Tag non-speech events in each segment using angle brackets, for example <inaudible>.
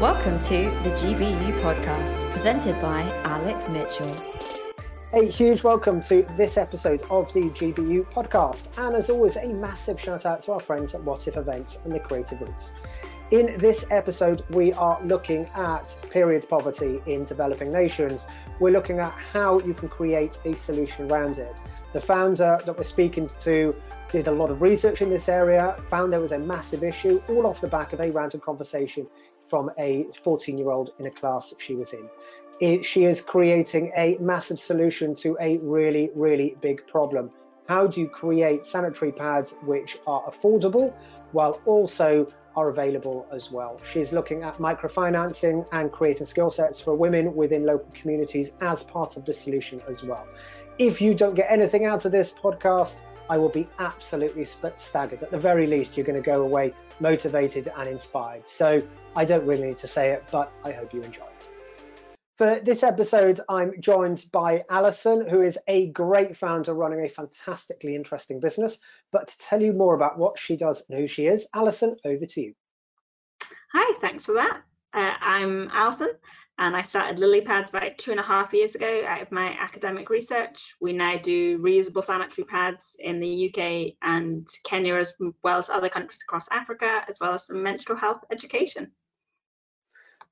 Welcome to the GBU podcast, presented by Alex Mitchell. A huge welcome to this episode of the GBU podcast. And as always, a massive shout out to our friends at What If Events and the Creative Roots. In this episode, we are looking at period poverty in developing nations. We're looking at how you can create a solution around it. The founder that we're speaking to did a lot of research in this area, found there was a massive issue, all off the back of a random conversation from a 14 year old in a class she was in. It, she is creating a massive solution to a really, really big problem. How do you create sanitary pads which are affordable while also are available as well? She's looking at microfinancing and creating skill sets for women within local communities as part of the solution as well. If you don't get anything out of this podcast, I will be absolutely staggered. At the very least, you're going to go away motivated and inspired. So I don't really need to say it, but I hope you enjoy it. For this episode, I'm joined by Alison, who is a great founder running a fantastically interesting business. But to tell you more about what she does and who she is, Alison, over to you. Hi, thanks for that. Uh, I'm Alison, and I started Lilypads about two and a half years ago out of my academic research. We now do reusable sanitary pads in the UK and Kenya, as well as other countries across Africa, as well as some menstrual health education.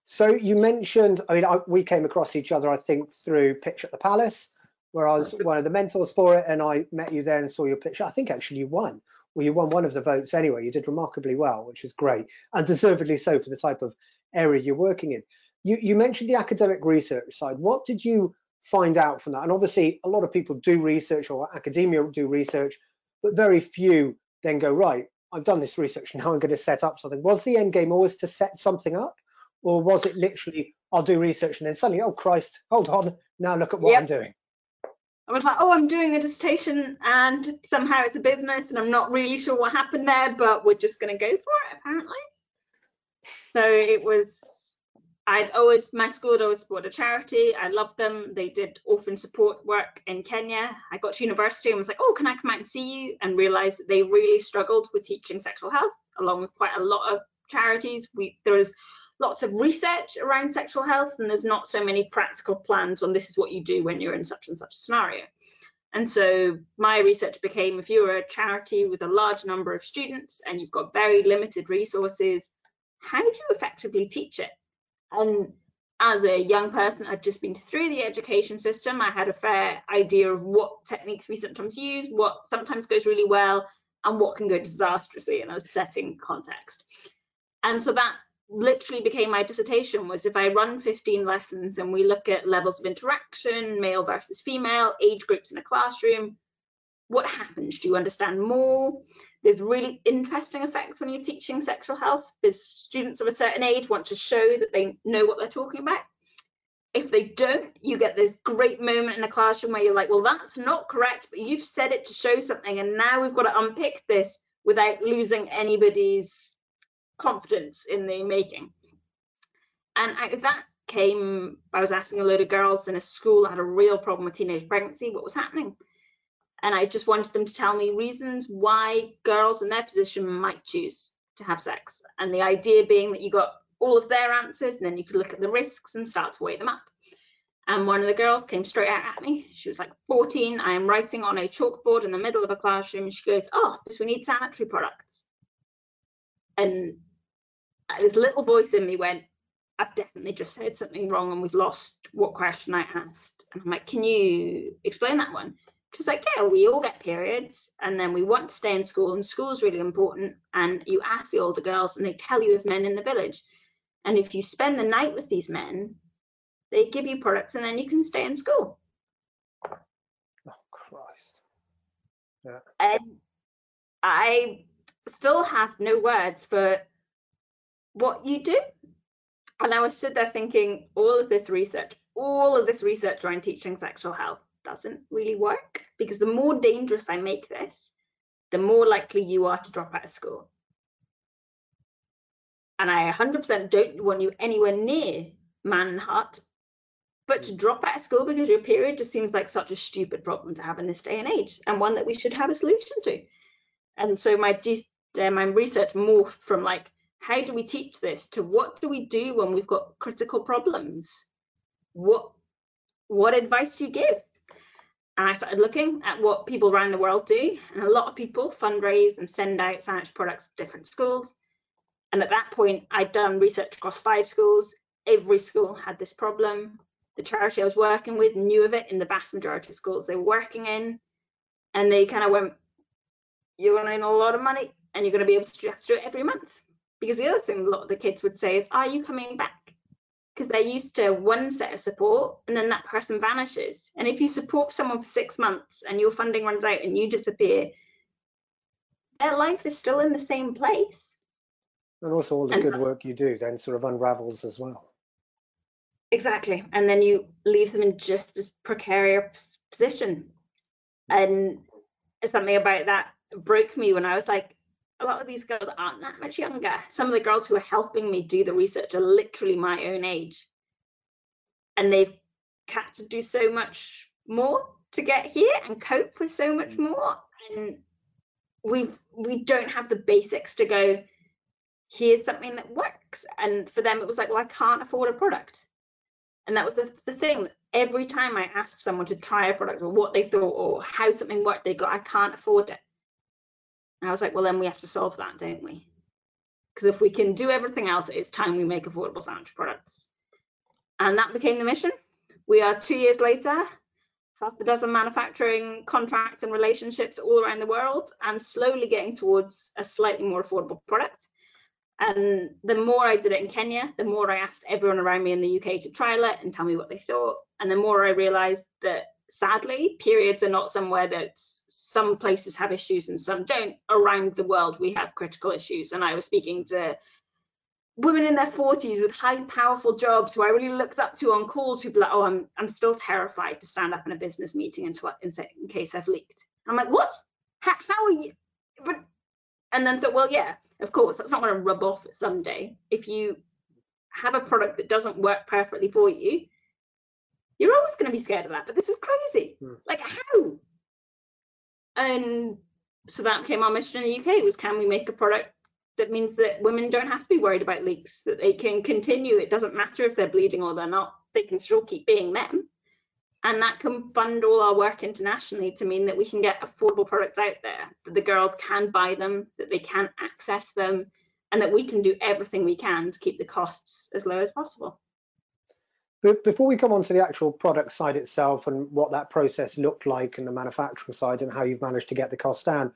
So you mentioned, I mean, I, we came across each other, I think, through Pitch at the Palace, where I was one of the mentors for it, and I met you there and saw your pitch. I think actually you won. Well, you won one of the votes anyway. You did remarkably well, which is great, and deservedly so for the type of area you're working in. You, you mentioned the academic research side. What did you find out from that? And obviously, a lot of people do research or academia do research, but very few then go, right, I've done this research, <laughs> now I'm going to set up something. Was the end game always to set something up? Or was it literally, I'll do research and then suddenly, oh Christ, hold on, now look at what yep. I'm doing? I was like, oh, I'm doing a dissertation and somehow it's a business and I'm not really sure what happened there, but we're just going to go for it, apparently. So it was I'd always my school had always supported a charity. I loved them. They did orphan support work in Kenya. I got to university and was like, oh, can I come out and see you? And realized they really struggled with teaching sexual health, along with quite a lot of charities. We there was lots of research around sexual health, and there's not so many practical plans on this is what you do when you're in such and such a scenario. And so my research became if you're a charity with a large number of students and you've got very limited resources, how do you effectively teach it? And as a young person, I'd just been through the education system. I had a fair idea of what techniques we sometimes use, what sometimes goes really well, and what can go disastrously in a setting context. And so that literally became my dissertation was if I run 15 lessons and we look at levels of interaction, male versus female, age groups in a classroom, what happens? Do you understand more? There's really interesting effects when you're teaching sexual health because students of a certain age want to show that they know what they're talking about. If they don't, you get this great moment in a classroom where you're like, well, that's not correct, but you've said it to show something. And now we've got to unpick this without losing anybody's confidence in the making. And out of that came, I was asking a load of girls in a school that had a real problem with teenage pregnancy, what was happening and I just wanted them to tell me reasons why girls in their position might choose to have sex. And the idea being that you got all of their answers and then you could look at the risks and start to weigh them up. And one of the girls came straight out at me. She was like 14. I am writing on a chalkboard in the middle of a classroom. And she goes, Oh, because we need sanitary products. And this little voice in me went, I've definitely just said something wrong and we've lost what question I asked. And I'm like, Can you explain that one? She's like, yeah, we all get periods and then we want to stay in school and school's really important. And you ask the older girls and they tell you of men in the village. And if you spend the night with these men, they give you products and then you can stay in school. Oh, Christ. Yeah. And I still have no words for what you do. And I was stood there thinking, all of this research, all of this research around teaching sexual health, doesn't really work because the more dangerous I make this, the more likely you are to drop out of school. And I 100% don't want you anywhere near Manhunt, but to drop out of school because your period just seems like such a stupid problem to have in this day and age, and one that we should have a solution to. And so my uh, my research morphed from like, how do we teach this to what do we do when we've got critical problems what what advice do you give and i started looking at what people around the world do and a lot of people fundraise and send out sanitary products to different schools. And at that point i'd done research across five schools. Every school had this problem. The charity i was working with knew of it in the vast majority of schools they were working in. And they kind of went you're going to earn a lot of money and you're going to be able to have to do it every month. Because the other thing a lot of the kids would say is, Are you coming back? Because they're used to one set of support and then that person vanishes. And if you support someone for six months and your funding runs out and you disappear, their life is still in the same place. And also all the and good work you do then sort of unravels as well. Exactly. And then you leave them in just as precarious position. And something about that broke me when I was like, a lot of these girls aren't that much younger. Some of the girls who are helping me do the research are literally my own age. And they've had to do so much more to get here and cope with so much mm. more. And we we don't have the basics to go, here's something that works. And for them it was like, well, I can't afford a product. And that was the, the thing. Every time I asked someone to try a product or what they thought or how something worked, they go, I can't afford it and I was like, well, then we have to solve that, don't we? Because if we can do everything else, it's time we make affordable sanitary products. And that became the mission. We are two years later, half a dozen manufacturing contracts and relationships all around the world, and slowly getting towards a slightly more affordable product. And the more I did it in Kenya, the more I asked everyone around me in the UK to trial it and tell me what they thought. And the more I realized that sadly, periods are not somewhere that some places have issues and some don't. Around the world, we have critical issues. And I was speaking to women in their 40s with high powerful jobs who I really looked up to on calls who'd be like, oh, I'm, I'm still terrified to stand up in a business meeting in, in, in case I've leaked. I'm like, what? How, how are you? But, and then thought, well, yeah, of course, that's not going to rub off someday. If you have a product that doesn't work perfectly for you, you're always going to be scared of that. But this is crazy. Hmm. Like how? And so that became our mission in the UK was can we make a product that means that women don't have to be worried about leaks, that they can continue. It doesn't matter if they're bleeding or they're not, they can still keep being them. And that can fund all our work internationally to mean that we can get affordable products out there, that the girls can buy them, that they can access them, and that we can do everything we can to keep the costs as low as possible. But before we come on to the actual product side itself and what that process looked like and the manufacturing side and how you've managed to get the cost down,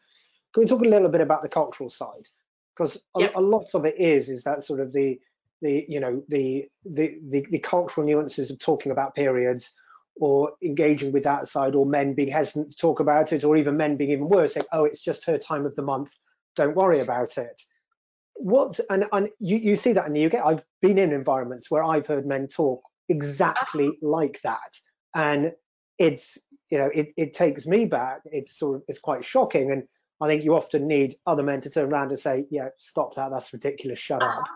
can we talk a little bit about the cultural side? Because a, a, lot of it is is that sort of the the you know the, the the the cultural nuances of talking about periods or engaging with that side or men being hesitant to talk about it or even men being even worse saying oh it's just her time of the month. Don't worry about it. What and, and you, you see that in the uk i've been in environments where i've heard men talk exactly uh-huh. like that. And it's, you know, it, it takes me back. It's sort of, it's quite shocking. And I think you often need other men to turn around and say, yeah, stop that. That's ridiculous. Shut uh-huh. up.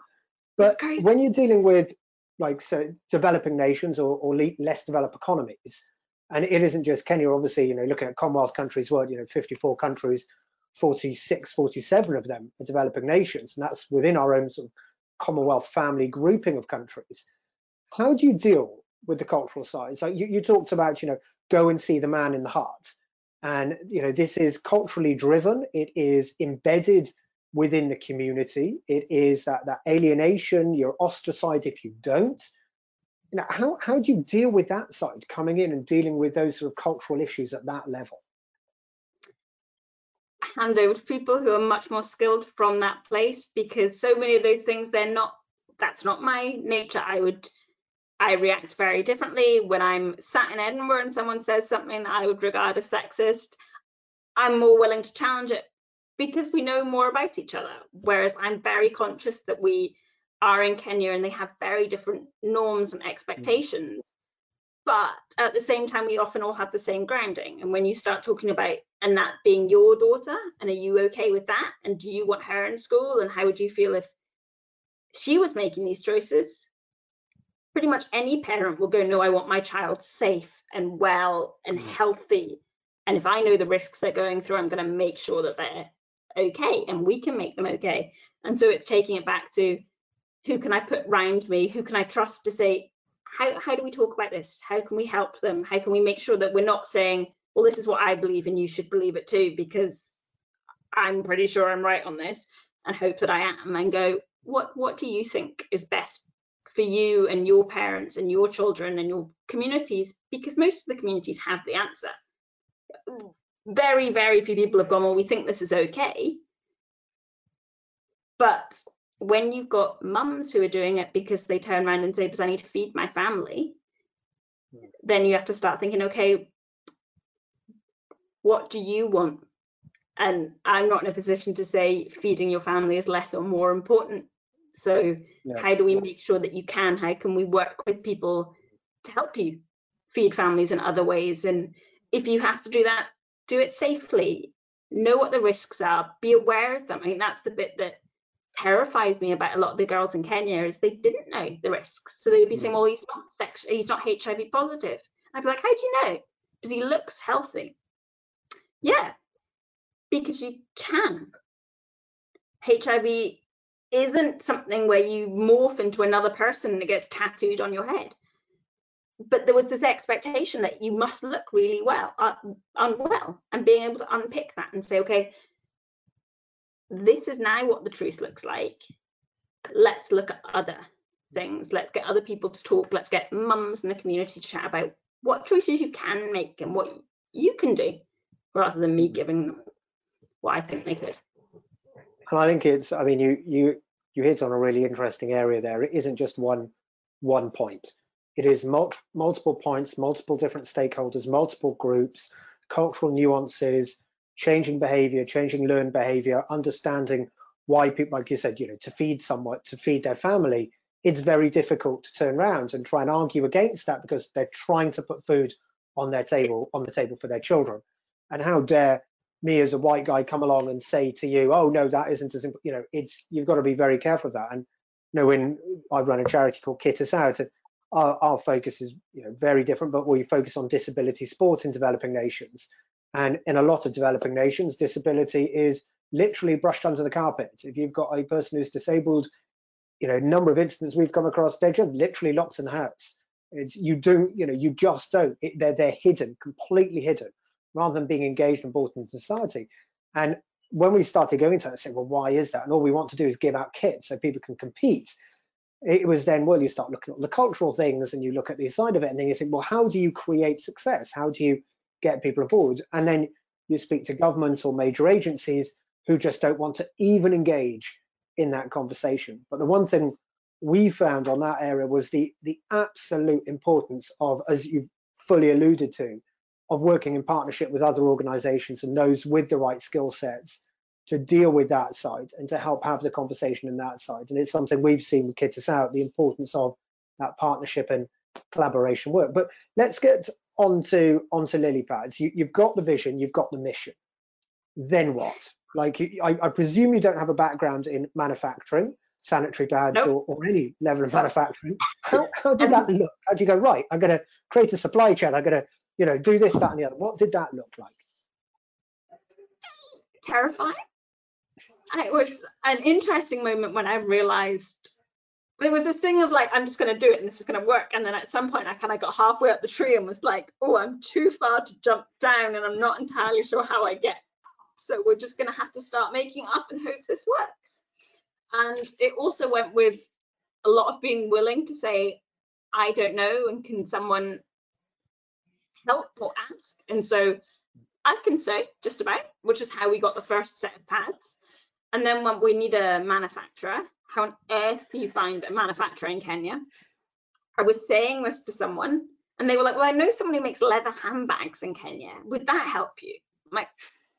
But when you're dealing with like so developing nations or, or less developed economies, and it isn't just Kenya, obviously, you know, looking at Commonwealth countries, what, you know, 54 countries, 46, 47 of them are developing nations, and that's within our own sort of Commonwealth family grouping of countries how do you deal with the cultural side? So you, you talked about, you know, go and see the man in the heart. And, you know, this is culturally driven. It is embedded within the community. It is that, that alienation, you're ostracized if you don't. You know, how, how do you deal with that side, coming in and dealing with those sort of cultural issues at that level? hand over to people who are much more skilled from that place because so many of those things they're not that's not my nature i would I react very differently when I'm sat in Edinburgh and someone says something that I would regard as sexist. I'm more willing to challenge it because we know more about each other. Whereas I'm very conscious that we are in Kenya and they have very different norms and mm. expectations. But at the same time, we often all have the same grounding. And when you start talking about and that being your daughter, and are you okay with that? And do you want her in school? And how would you feel if she was making these choices? Pretty much any parent will go, no, I want my child safe and well and mm. healthy. And if I know the risks they're going through, I'm going to make sure that they're okay and we can make them okay. And so it's taking it back to who can I put round me? Who can I trust to say, how, how do we talk about this? How can we help them? How can we make sure that we're not saying, well, this is what I believe and you should believe it too, because I'm pretty sure I'm right on this and hope that I am and go, what, what do you think is best for you and your parents and your children and your communities? Because most of the communities have the answer. Very, very few people have gone, well, we think this is okay. But when you've got mums who are doing it because they turn around and say, because I need to feed my family, then you have to start thinking, okay, what do you want? And I'm not in a position to say feeding your family is less or more important. So yeah. how do we make sure that you can? How can we work with people to help you feed families in other ways? And if you have to do that, do it safely. Know what the risks are. Be aware of them. I think that's the bit that terrifies me about a lot of the girls in Kenya is they didn't know the risks. So they'd be saying, mm. well, he's not sex, he's not HIV positive. I'd be like, how do you know? Because he looks healthy. Yeah, because you can. HIV isn't something where you morph into another person and it gets tattooed on your head. But there was this expectation that you must look really well, uh, unwell, and being able to unpick that and say, okay, this is now what the truth looks like. Let's look at other things. Let's get other people to talk. Let's get mums in the community to chat about what choices you can make and what you can do rather than me giving them what I think they could. And I think it's, I mean, you you you hit on a really interesting area there. It isn't just one one point. It is mul multiple points, multiple different stakeholders, multiple groups, cultural nuances, changing behavior, changing learned behavior, understanding why people, like you said, you know, to feed someone, to feed their family, it's very difficult to turn around and try and argue against that because they're trying to put food on their table, on the table for their children. And how dare me as a white guy come along and say to you, oh no, that isn't as you know, it's you've got to be very careful of that. And you know, when I run a charity called Kit Us Out, uh, our, our focus is you know very different, but we focus on disability sport in developing nations. And in a lot of developing nations, disability is literally brushed under the carpet. If you've got a person who's disabled, you know, number of instances we've come across, they're just literally locked in the house. It's you do, you know, you just don't. It, they're they're hidden, completely hidden, rather than being engaged and brought into society. And when we started going into that, I said, well, why is that? And all we want to do is give out kits so people can compete. It was then, well, you start looking at the cultural things and you look at the side of it, and then you think, well, how do you create success? How do you get people aboard. And then you speak to governments or major agencies who just don't want to even engage in that conversation. But the one thing we found on that area was the the absolute importance of, as you fully alluded to, of working in partnership with other organizations and those with the right skill sets to deal with that side and to help have the conversation in that side. And it's something we've seen with Kit Us Out, the importance of that partnership and collaboration work. But let's get onto onto Lilypads you, have got the vision you've got the mission then what like I, I, presume you don't have a background in manufacturing sanitary pads nope. or, or, any level of manufacturing <laughs> how, how did that look how do you go right i'm going to create a supply chain i'm going to you know do this that and the other what did that look like terrifying it was an interesting moment when i realized there was this thing of like, I'm just going to do it and this is going to work. And then at some point, I kind of got halfway up the tree and was like, oh, I'm too far to jump down and I'm not entirely sure how I get. So we're just going to have to start making up and hope this works. And it also went with a lot of being willing to say, I don't know, and can someone help or ask? And so I can say just about, which is how we got the first set of pads. And then when we need a manufacturer, how on earth do you find a manufacturer in Kenya? I was saying this to someone and they were like, well, I know someone who makes leather handbags in Kenya. Would that help you? I'm like,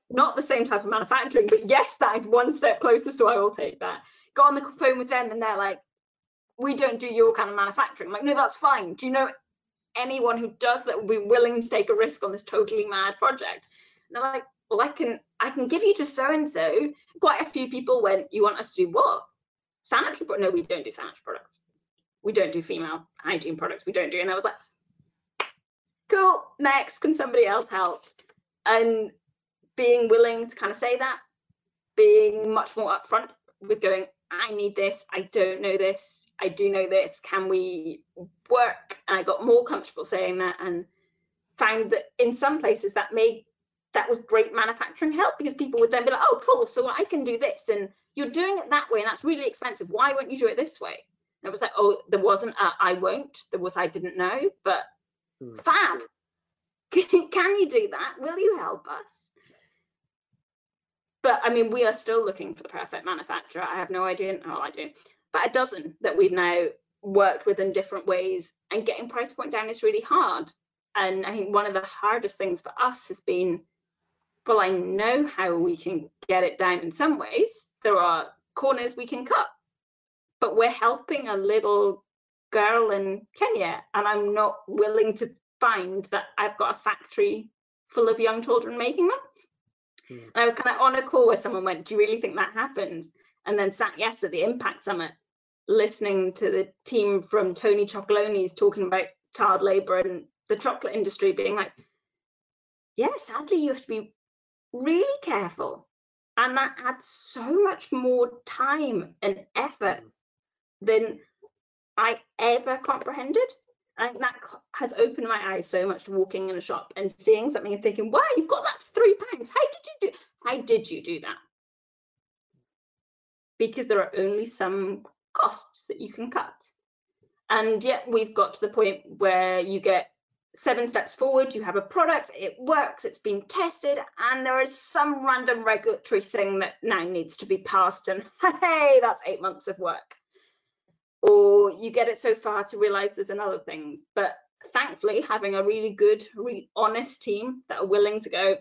not the same type of manufacturing, but yes, that is one step closer, so I will take that. Got on the phone with them and they're like, we don't do your kind of manufacturing. I'm like, no, that's fine. Do you know anyone who does that would be willing to take a risk on this totally mad project? And they're like, well, I can I can give you to so and so. Quite a few people went, you want us to do what? sanitary but no we don't do sanitary products we don't do female hygiene products we don't do and i was like cool next can somebody else help and being willing to kind of say that being much more upfront with going, I need this, I don't know this, I do know this, can we work? And I got more comfortable saying that and found that in some places that made that was great manufacturing help because people would then be like, oh, cool, so I can do this. And you're doing it that way, and that's really expensive. Why won't you do it this way? And it was like, oh, there wasn't a I won't, there was I didn't know, but hmm. fab. can you do that? Will you help us? But I mean, we are still looking for the perfect manufacturer. I have no idea. Oh, I do. But a dozen that we've now worked with in different ways, and getting price point down is really hard. And I think one of the hardest things for us has been, well, I know how we can get it down in some ways. There are corners we can cut, but we're helping a little girl in Kenya, and I'm not willing to find that I've got a factory full of young children making them. Mm. And I was kind of on a call where someone went, Do you really think that happens? And then sat yes at the Impact Summit, listening to the team from Tony's Chocolonely talking about child labour and the chocolate industry being like, yeah, sadly, you have to be really careful. And that adds so much more time and effort than I ever comprehended. And that has opened my eyes so much to walking in a shop and seeing something and thinking, wow, you've got that three pounds. How did you do? How did you do that? Because there are only some costs that you can cut. And yet we've got to the point where you get seven steps forward, you have a product, it works, it's been tested, and there is some random regulatory thing that now needs to be passed. And <laughs> hey, that's eight months of work or you get it so far to realize there's another thing. But thankfully, having a really good, really honest team that are willing to go,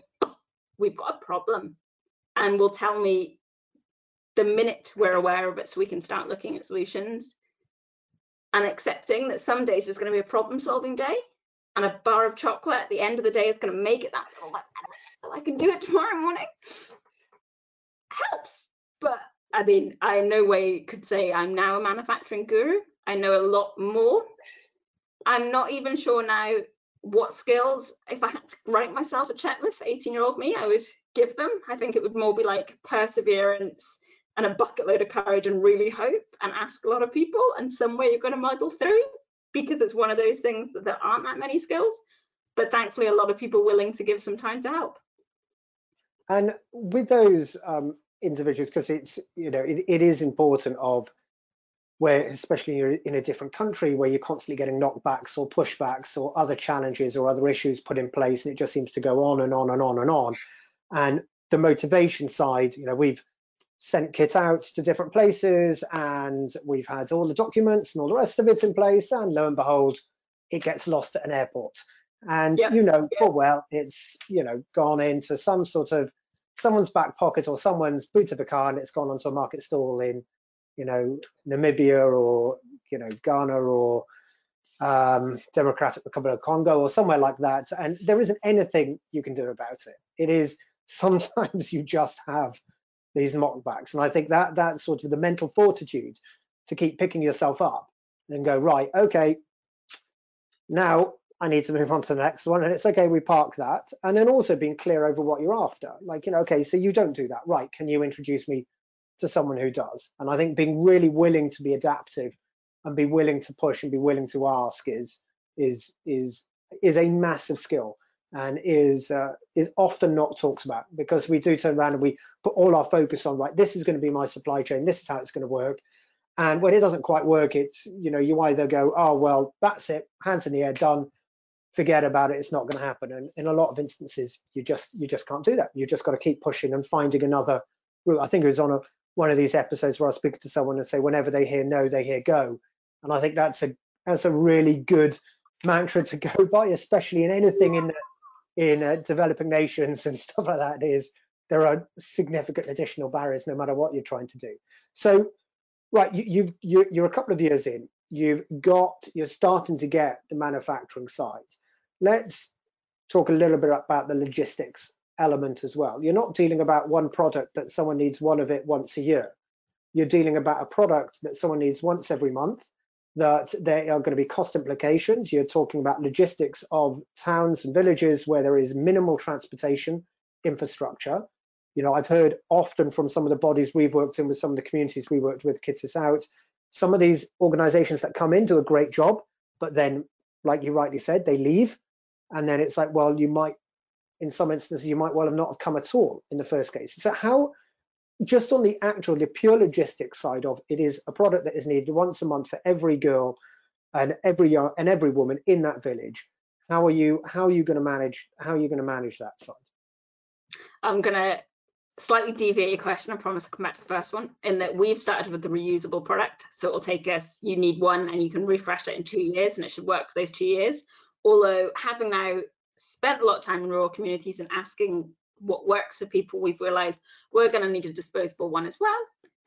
we've got a problem, and will tell me the minute we're aware of it so we can start looking at solutions and accepting that some days is going to be a problem solving day and a bar of chocolate at the end of the day is going to make it that so I can do it tomorrow morning helps but I mean, I in no way could say I'm now a manufacturing guru. I know a lot more. I'm not even sure now what skills, if I had to write myself a checklist for 18 year old me, I would give them. I think it would more be like perseverance and a bucket load of courage and really hope and ask a lot of people and somewhere you're going to muddle through because it's one of those things that there aren't that many skills. But thankfully, a lot of people willing to give some time to help. And with those um, individuals because it's you know it, it is important of where especially you're in a different country where you're constantly getting knockbacks or pushbacks or other challenges or other issues put in place and it just seems to go on and on and on and on and the motivation side you know we've sent kit out to different places and we've had all the documents and all the rest of it in place and lo and behold it gets lost at an airport and yep. you know full well it's you know gone into some sort of someone's back pocket or someone's boot of a car and it's gone onto a market stall in, you know, Namibia or, you know, Ghana or um, Democratic Republic of Congo or somewhere like that. And there isn't anything you can do about it. It is <laughs> sometimes you just have these mockbacks. And I think that that's sort of the mental fortitude to keep picking yourself up and go, right, okay, now I need to move on to the next one. And it's okay, we park that. And then also being clear over what you're after. Like, you know, okay, so you don't do that. Right. Can you introduce me to someone who does? And I think being really willing to be adaptive and be willing to push and be willing to ask is is is is a massive skill and is uh, is often not talked about because we do turn around and we put all our focus on like this is going to be my supply chain this is how it's going to work. And when it doesn't quite work it's you know you either go oh well that's it hands in the air done forget about it it's not going to happen. And in a lot of instances you just you just can't do that. You just got to keep pushing and finding another route. I think it was on a one of these episodes where i speak to someone and say whenever they hear no they hear go. And i think that's a that's a really good mantra to go by especially in anything in in uh, developing nations <laughs> and stuff like that is there are significant additional barriers no matter what you're trying to do so right you, you've you, you're a couple of years in you've got you're starting to get the manufacturing side let's talk a little bit about the logistics element as well. You're not dealing about one product that someone needs one of it once a year. You're dealing about a product that someone needs once every month, that there are going to be cost implications. You're talking about logistics of towns and villages where there is minimal transportation infrastructure. You know, I've heard often from some of the bodies we've worked in with some of the communities we worked with, Kit Us Out, some of these organizations that come in do a great job, but then, like you rightly said, they leave. And then it's like, well, you might, in some instances, you might well have not have come at all in the first case. So how, just on the actual, the pure logistics side of it is a product that is needed once a month for every girl and every young and every woman in that village. How are you, how are you going to manage, how are you going to manage that side? I'm going to slightly deviate your question. I promise I'll come back to the first one in that we've started with the reusable product. So it'll take us, you need one and you can refresh it in two years and it should work for those two years. Although having now spent a lot of time in rural communities and asking what works for people, we've realized we're going to need a disposable one as well,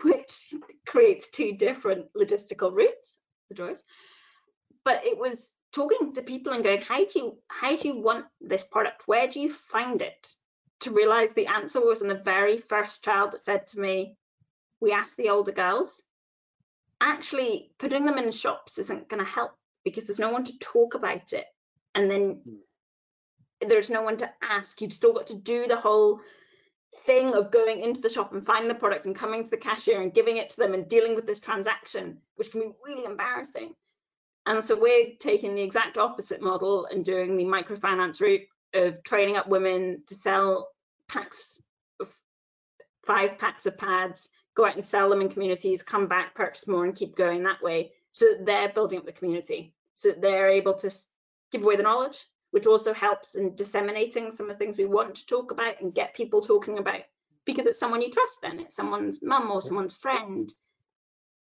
which creates two different logistical routes, the joys. But it was talking to people and going, how do you how do you want this product? Where do you find it? to realize the answer was in the very first child that said to me, we asked the older girls, actually putting them in shops isn't going to help because there's no one to talk about it. And then hmm. There's no one to ask. You've still got to do the whole thing of going into the shop and finding the product and coming to the cashier and giving it to them and dealing with this transaction, which can be really embarrassing. And so we're taking the exact opposite model and doing the microfinance route of training up women to sell packs of five packs of pads, go out and sell them in communities, come back, purchase more and keep going that way. So that they're building up the community, so they're able to give away the knowledge, which also helps in disseminating some of the things we want to talk about and get people talking about because it's someone you trust then, it's someone's mum or someone's friend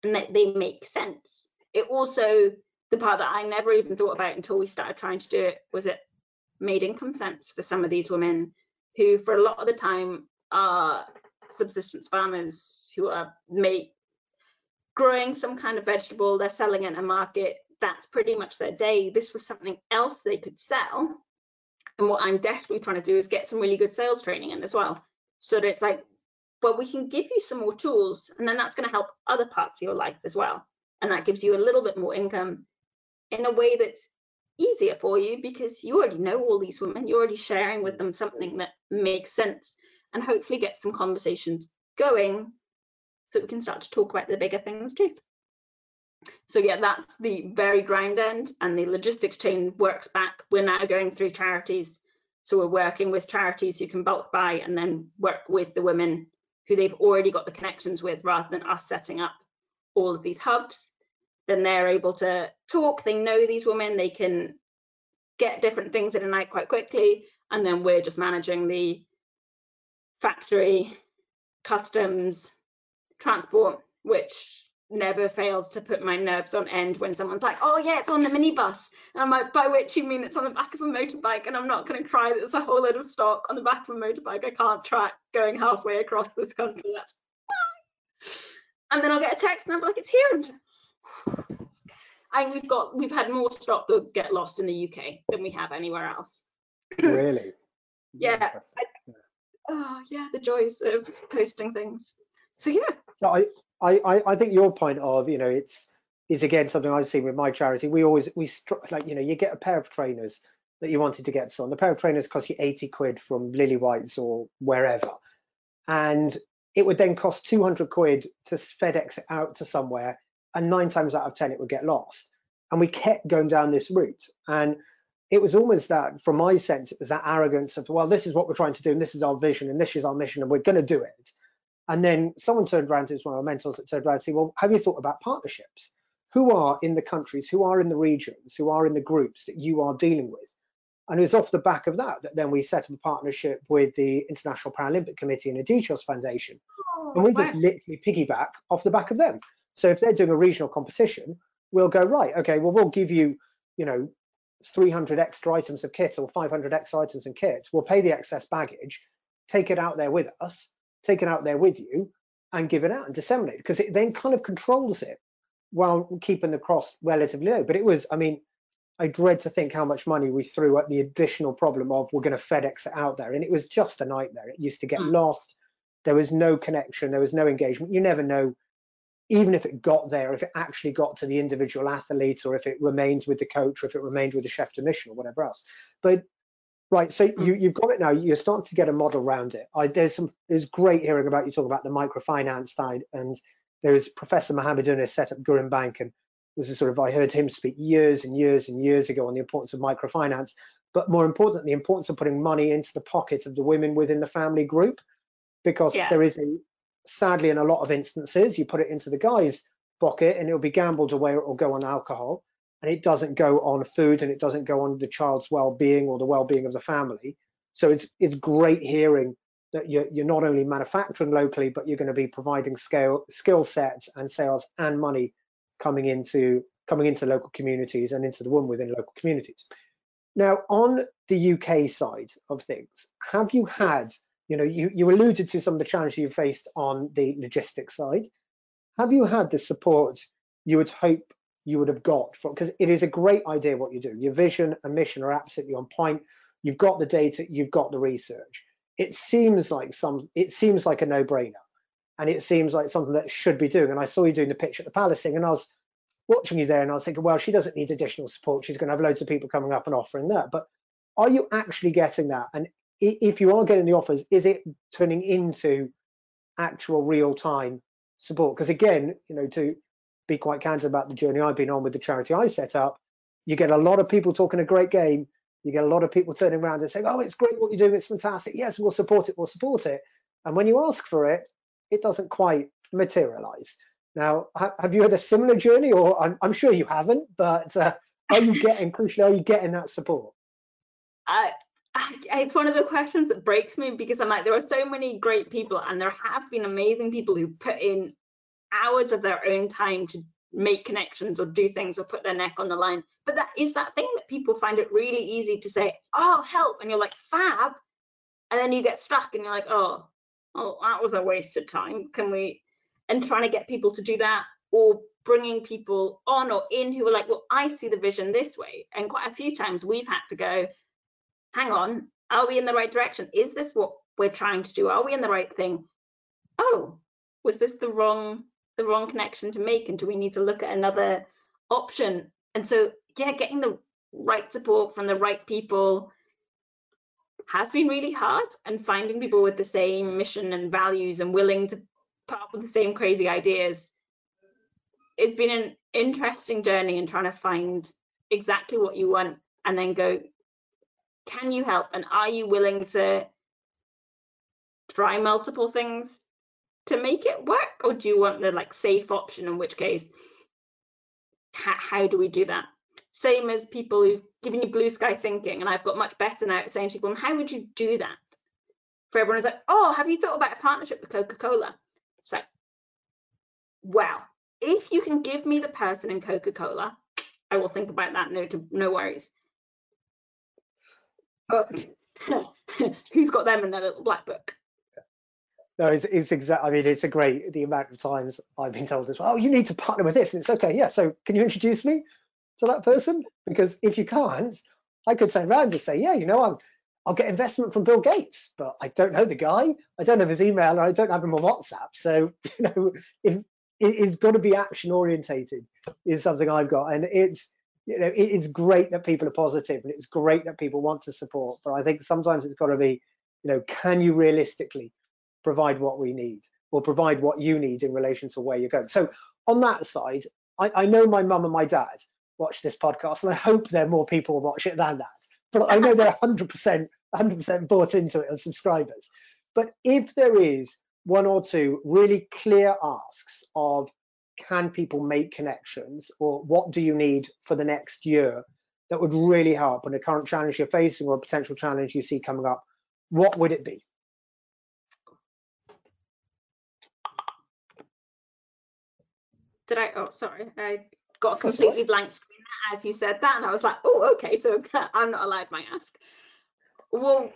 and that they make sense. It also, the part that I never even thought about until we started trying to do it was it made income sense for some of these women who for a lot of the time are subsistence farmers who are make, growing some kind of vegetable, they're selling it in a market, that's pretty much their day. This was something else they could sell. And what I'm definitely trying to do is get some really good sales training in as well. So that it's like, well, we can give you some more tools and then that's going to help other parts of your life as well. And that gives you a little bit more income in a way that's easier for you because you already know all these women, you're already sharing with them something that makes sense and hopefully get some conversations going so we can start to talk about the bigger things too. So yeah, that's the very ground end and the logistics chain works back. We're now going through charities. So we're working with charities who can bulk buy and then work with the women who they've already got the connections with rather than us setting up all of these hubs then they're able to talk they know these women they can get different things in a night quite quickly and then we're just managing the factory customs transport which never fails to put my nerves on end when someone's like oh yeah it's on the minibus and i'm like by which you mean it's on the back of a motorbike and i'm not going to cry that there's a whole load of stock on the back of a motorbike i can't track going halfway across this country that's and then i'll get a text and i'm like it's here and we've got we've had more stock that get lost in the UK than we have anywhere else. really? yeah. I, oh yeah, the joys of posting things. So yeah. So I, I I think your point of you know it's is again something I've seen with my charity. We always we like you know you get a pair of trainers that you wanted to get on. The pair of trainers cost you 80 quid from Lillywhites or wherever, and it would then cost 200 quid to FedEx it out to somewhere and nine times out of 10 it would get lost. And we kept going down this route. And it was almost that, from my sense, it was that arrogance of, well, this is what we're trying to do, and this is our vision, and this is our mission, and we're going to do it. And then someone turned around, it was one of our mentors that turned around and said, well, have you thought about partnerships? Who are in the countries, who are in the regions, who are in the groups that you are dealing with? And it was off the back of that that then we set up a partnership with the International Paralympic Committee and the Agitos Foundation. Oh, and we just literally piggyback off the back of them. So if they're doing a regional competition, we'll go, right, okay, well, we'll give you, you know, 300 extra items of kit or 500 extra items in kit. We'll pay the excess baggage, take it out there with us, take it out there with you, and give it out and disseminate because it then kind of controls it while keeping the cost relatively low. But it was, I mean, I dread to think how much money we threw at the additional problem of we're going to FedEx it out there. And it was just a nightmare. It used to get mm. lost. There was no connection. There was no engagement. You never know even if it got there, if it actually got to the individual athlete, or if it remains with the coach, or if it remained with the chef de mission, or whatever else. But Right, so hmm. you, you've got it now. You're starting to get a model around it. I, there's some. It's great hearing about you talk about the microfinance side, and there is Professor Muhammad Yunus set up Grameen Bank, and was a sort of I heard him speak years and years and years ago on the importance of microfinance, but more important, the importance of putting money into the pocket of the women within the family group, because Yeah. there is a sadly in a lot of instances you put it into the guy's pocket and it'll be gambled away or it'll go on alcohol and it doesn't go on food and it doesn't go on the child's well-being or the well-being of the family. So it's it's great hearing that you're, you're not only manufacturing locally but you're going to be providing scale skill sets and sales and money coming into coming into local communities and into the women within local communities. Now on the uk side of things have you had you know you, you alluded to some of the challenges you faced on the logistics side. Have you had the support you would hope you would have got from because it is a great idea what you do. Your vision and mission are absolutely on point. You've got the data you've got the research. It seems like some it seems like a no-brainer and it seems like something that should be doing. And i saw you doing the pitch at the palace thing and i was watching you there and i was thinking well she doesn't need additional support. She's going to have loads of people coming up and offering that. But are you actually getting that? And if you are getting the offers is it turning into actual real-time support? Because again you know to be quite candid about the journey I've been on with the charity I set up, you get a lot of people talking a great game. You get a lot of people turning around and saying, "Oh, it's great what you're doing. It's fantastic. Yes, we'll support it. We'll support it." And when you ask for it, it doesn't quite materialize. Now, have you had a similar journey, or I'm, I'm sure you haven't, but uh, are you getting crucially? Are you getting that support? I, it's one of the questions that breaks me because I'm like, there are so many great people, and there have been amazing people who put in hours of their own time to make connections or do things or put their neck on the line. But that is that thing that people find it really easy to say, "Oh, help," and you're like, "Fab," and then you get stuck and you're like, "Oh, oh, that was a waste of time." Can we? And trying to get people to do that or bringing people on or in who are like, "Well, I see the vision this way," and quite a few times we've had to go, hang on, are we in the right direction? Is this what we're trying to do? Are we in the right thing? Oh, was this the wrong the wrong connection to make? And do we need to look at another option? And so, yeah, getting the right support from the right people has been really hard and finding people with the same mission and values and willing to put up with the same crazy ideas it's been an interesting journey in trying to find exactly what you want and then go can you help and are you willing to try multiple things to make it work or do you want the like safe option in which case how, how do we do that? Same as people who've given you blue sky thinking and i've got much better now at saying to people how would you do that? For everyone who's like oh have you thought about a partnership with coca-cola? It's like well if you can give me the person in coca-cola i will think about that no to, no worries. But <laughs> who's got them in their little black book No, it's, it's exact. I mean, it's a great the amount of times I've been told as well. Oh, you need to partner with this, and it's okay. Yeah. So, can you introduce me to that person? Because if you can't, I could turn around and just say, yeah, you know, I'll I'll get investment from Bill Gates, but I don't know the guy. I don't have his email, and I don't have him on WhatsApp. So, <laughs> you know, if it, it's got to be action orientated is something I've got, and it's you know, it's great that people are positive, and it's great that people want to support. But I think sometimes it's got to be, you know, can you realistically provide what we need or provide what you need in relation to where you're going. So on that side, I, I know my mum and my dad watch this podcast, and I hope there are more people watch it than that. But I know they're <laughs> 100%, 100% bought into it as subscribers. But if there is one or two really clear asks of can people make connections or what do you need for the next year that would really help in a current challenge you're facing or a potential challenge you see coming up, what would it be? Did I? Oh, sorry, I got a completely blank screen as you said that, and I was like, oh, okay, so <laughs> I'm not allowed my ask. Well,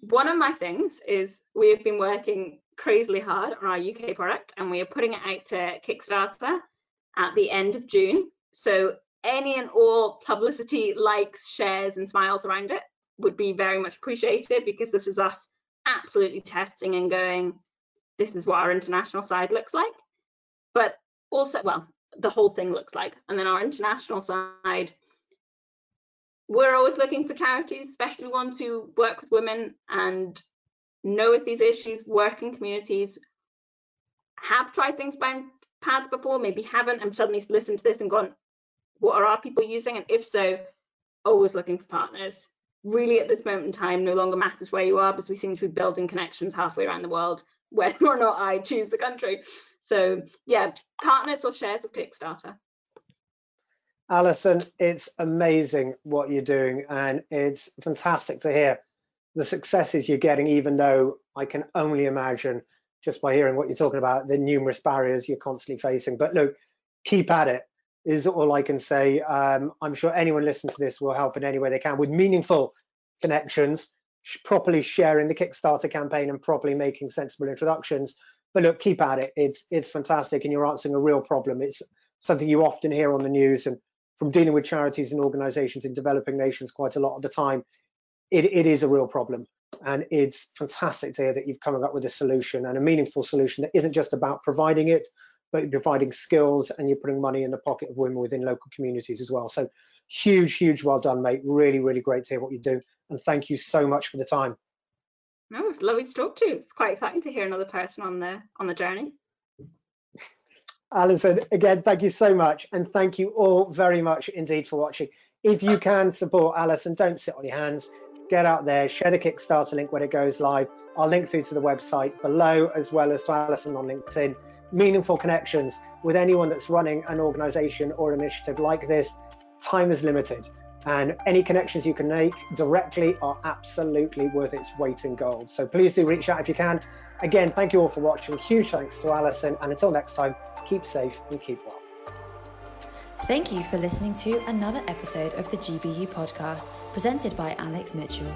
one of my things is we have been working crazily hard on our UK product, and we are putting it out to Kickstarter at the end of June. So any and all publicity, likes, shares, and smiles around it would be very much appreciated because this is us absolutely testing and going, this is what our international side looks like. But also, well, the whole thing looks like. And then our international side, we're always looking for charities, especially ones who work with women and know if these issues, work in communities, have tried things by paths before, maybe haven't, and suddenly listened to this and gone, what are our people using? And if so, always looking for partners. Really, at this moment in time, no longer matters where you are because we seem to be building connections halfway around the world, <laughs> whether or not I choose the country. So, yeah, partners or shares of Kickstarter. Alison, it's amazing what you're doing, and it's fantastic to hear the successes you're getting, even though I can only imagine just by hearing what you're talking about the numerous barriers you're constantly facing. But look, keep at it is all I can say. Um, I'm sure anyone listening to this will help in any way they can with meaningful connections, properly sharing the Kickstarter campaign and properly making sensible introductions. But look, keep at it. It's it's fantastic, and you're answering a real problem. It's something you often hear on the news and from dealing with charities and organizations in developing nations quite a lot of the time. It, it is a real problem. And it's fantastic to hear that you've come up with a solution and a meaningful solution that isn't just about providing it, but you're providing skills and you're putting money in the pocket of women within local communities as well. So huge, huge well done, mate. Really, really great to hear what you do. And thank you so much for the time. No, it's lovely to talk to you. It's quite exciting to hear another person on the on the journey. Alison, again, thank you so much. And thank you all very much indeed for watching. If you can support Alison, don't sit on your hands. Get out there, share the Kickstarter link when it goes live. I'll link through to the website below, as well as to Alison on LinkedIn. Meaningful connections with anyone that's running an organization or initiative like this. Time is limited, and any connections you can make directly are absolutely worth its weight in gold. So please do reach out if you can. Again, thank you all for watching. Huge thanks to Alison, and until next time, keep safe and keep well. Thank you for listening to another episode of the GBU podcast presented by Alex Mitchell.